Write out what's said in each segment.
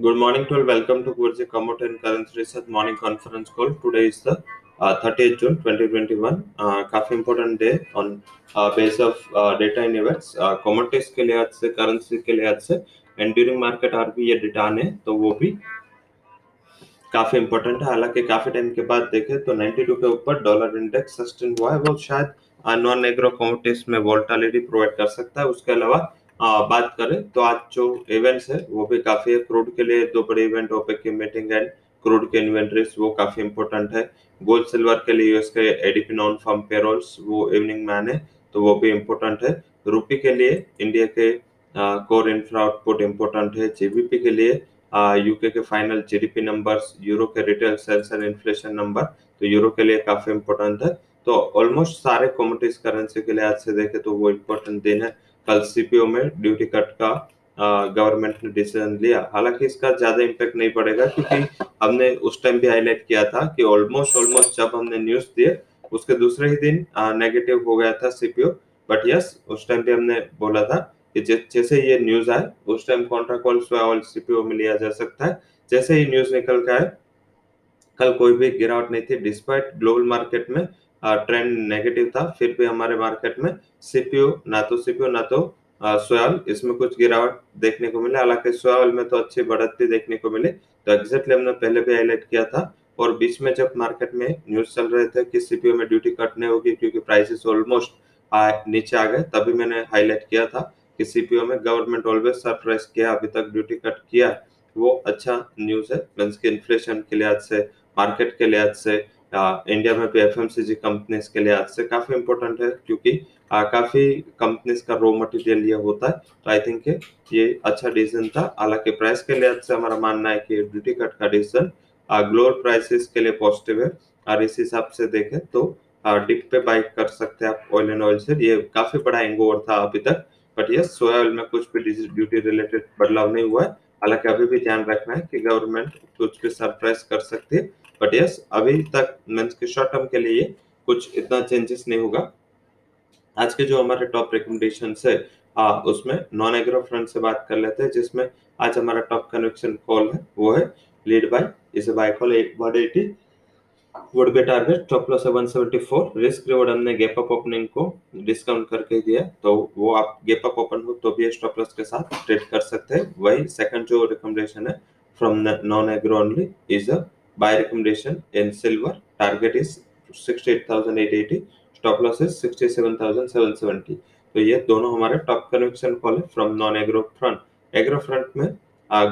Good morning to all. Welcome to Gurji Commodity and Currency Research morning conference call. Today is the uh, 30th June 2021. Uh, काफ़ी important day on uh, base of uh, data in events. Uh, commodities के लिहाज से currency के लिहाज से and during market are भी ये data आने तो वो भी काफ़ी इंपॉर्टेंट है हालाँकि काफ़ी टाइम के बाद देखें तो 92 के ऊपर डॉलर इंडेक्स सस्टेन हुआ है वो शायद नॉन एग्रो कमोडिटीज में वोल्टालिटी प्रोवाइड कर सकता है उसके अलावा आ, बात करें तो आज जो इवेंट्स है वो भी काफ़ी है। क्रूड के लिए दो बड़े इवेंट ओपेक की मीटिंग एंड क्रूड के इन्वेंट्रीज वो काफ़ी इंपॉर्टेंट है। गोल्ड सिल्वर के लिए यूएस के एडीपी नॉन फॉर्म पेरोल्स वो इवनिंग में आने तो वो भी इम्पोर्टेंट है। रूपी के लिए इंडिया के कोर इंफ्रा आउटपुट इम्पोर्टेंट है। जीबीपी के लिए यूके के फाइनल जीडीपी नंबर्स यूरो के retail sales and inflation number तो यूरो के लिए काफ़ी इंपॉर्टेंट है। तो ऑलमोस्ट सारे कॉमोडिटीज करेंसी के लिए आज से देखे तो वो इम्पोर्टेंट दिन है। कल सीपीओ में ड्यूटी कट का गवर्नमेंट ने डिसीज़न लिया। हालाँकि इसका ज़्यादा इम्पैक्ट नहीं पड़ेगा क्योंकि हमने उस टाइम भी हाईलाइट किया था कि ऑलमोस्ट ऑलमोस्ट जब हमने न्यूज़ दिए, उसके दूसरे ही दिन नेगेटिव हो गया था सीपीओ बट यस उस टाइम भी हमने बोला था कि जैसे ये न्यूज़ आए, उस टाइम कॉन्ट्रा कॉल सीपीओ में लिया जा सकता है। जैसे ही न्यूज़ निकल के आए, कल कोई भी गिरावट नहीं थी। डिस्पाइट ग्लोबल मार्केट में ट्रेंड नेगेटिव था, फिर भी हमारे मार्केट में सीपीयू ना तो सीपीयू ना तो सोयाल इसमें कुछ गिरावट देखने को मिले। हालाँकि सोयाल में तो अच्छी बढ़त भी देखने को मिली तो एग्जैक्टली हमने पहले भी हाईलाइट किया था, और बीच में जब मार्केट में न्यूज़ चल रहे थे कि सीपीयू में ड्यूटी कट नहीं होगी क्योंकि प्राइसेस ऑलमोस्ट नीचे आ गए, तभी मैंने हाईलाइट किया था कि सीपीओ में गवर्नमेंट ऑलवेज सरप्राइज़ किया, अभी तक ड्यूटी कट किया, वो अच्छा न्यूज़ है। मीन्स के इन्फ्लेशन के लिहाज से मार्केट के लिहाज से इंडिया में भी एफ़ कंपनीज़ के लिहाज से काफ़ी इंपॉर्टेंट है क्योंकि आ, काफ़ी कंपनीज़ का रॉ मटेरियल ये होता है तो आई थिंक ये अच्छा डिसीज़न था। हालाँकि प्राइस के लिहाज से हमारा मानना है कि ड्यूटी कट का डिसीज़न ग्लोबल प्राइसेस के लिए पॉजिटिव है और इस हिसाब से देखें तो डिप पे बाइक कर सकते हैं आप ऑयल एंड ऑयल से। ये काफ़ी बड़ा एंगोवर था अभी तक बट यस सोया ऑयल में कुछ भी ड्यूटी रिलेटेड बदलाव नहीं हुआ है। हालाँकि अभी भी ध्यान रखना है कि गवर्नमेंट कुछ भी सरप्राइज़ कर सकती है बट यस अभी तक मीन्स के शॉर्ट टर्म के लिए कुछ इतना चेंजेस नहीं होगा। आज के जो हमारे टॉप रिकमेंडेशन है आ, उसमें नॉन एग्रो फ्रंट से बात कर लेते हैं जिसमें आज हमारा टॉप कनेक्शन कॉल है वो है लीड बाय इसे buy call one eighty would be target stop loss है 174 रिस्क रिवॉर्ड हमने गैप अप ओपनिंग को डिस्काउंट करके दिया तो वो आप गैप अप ओपन हो तो भी स्टॉप लॉस के साथ ट्रेड कर सकते हैं। वही सेकंड जो रिकमेंडेशन है from non agro only is a buy recommendation in silver target is 68880 stop loss is 67770 तो ये दोनों हमारे टॉप कनेक्शन कॉल है from non agro front agro front में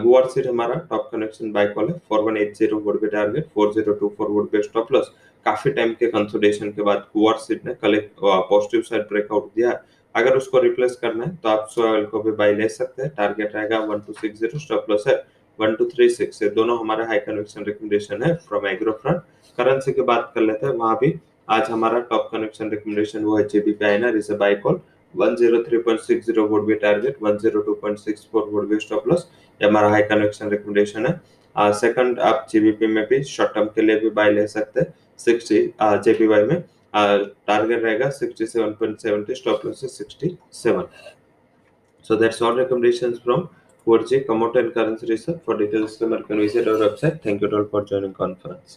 गुआर सीट हमारा टॉप कनेक्शन बाय कॉल है. 4180 would be target 4024 would be stop loss काफ़ी time के कंसोलिडेशन के बाद गुआर सीट ने कल एक पॉजिटिव साइड ब्रेकआउट दिया अगर उसको रिप्लेस करना है तो आप सोयल को भी बाय ले सकते हैं. टारगेट रहेगा 1260 स्टॉप लॉस है. 1236 ये दोनों हमारे हाई कनेक्शन रिकमेंडेशन है फ्रॉम एग्रो फ्रंट करेंसी की बात कर लेते हैं, वहाँ भी आज हमारा टॉप कनेक्शन रिकमेंडेशन वो है जेबीपी आईएनआर इसे buy call 103.60 would be target 102.64 would be stop loss ये हमारा हाई कनेक्शन रिकमेंडेशन है। सेकंड आप जीबीपी में भी शॉर्ट टर्म के लिए भी बाय ले सकते हैं। 60 जेपीवाई में टारगेट रहेगा 67.70 स्टॉप लॉस है 67 so that's all recommendations from 4G commodity and currency research. For details you can visit our website. Thank you all for joining conference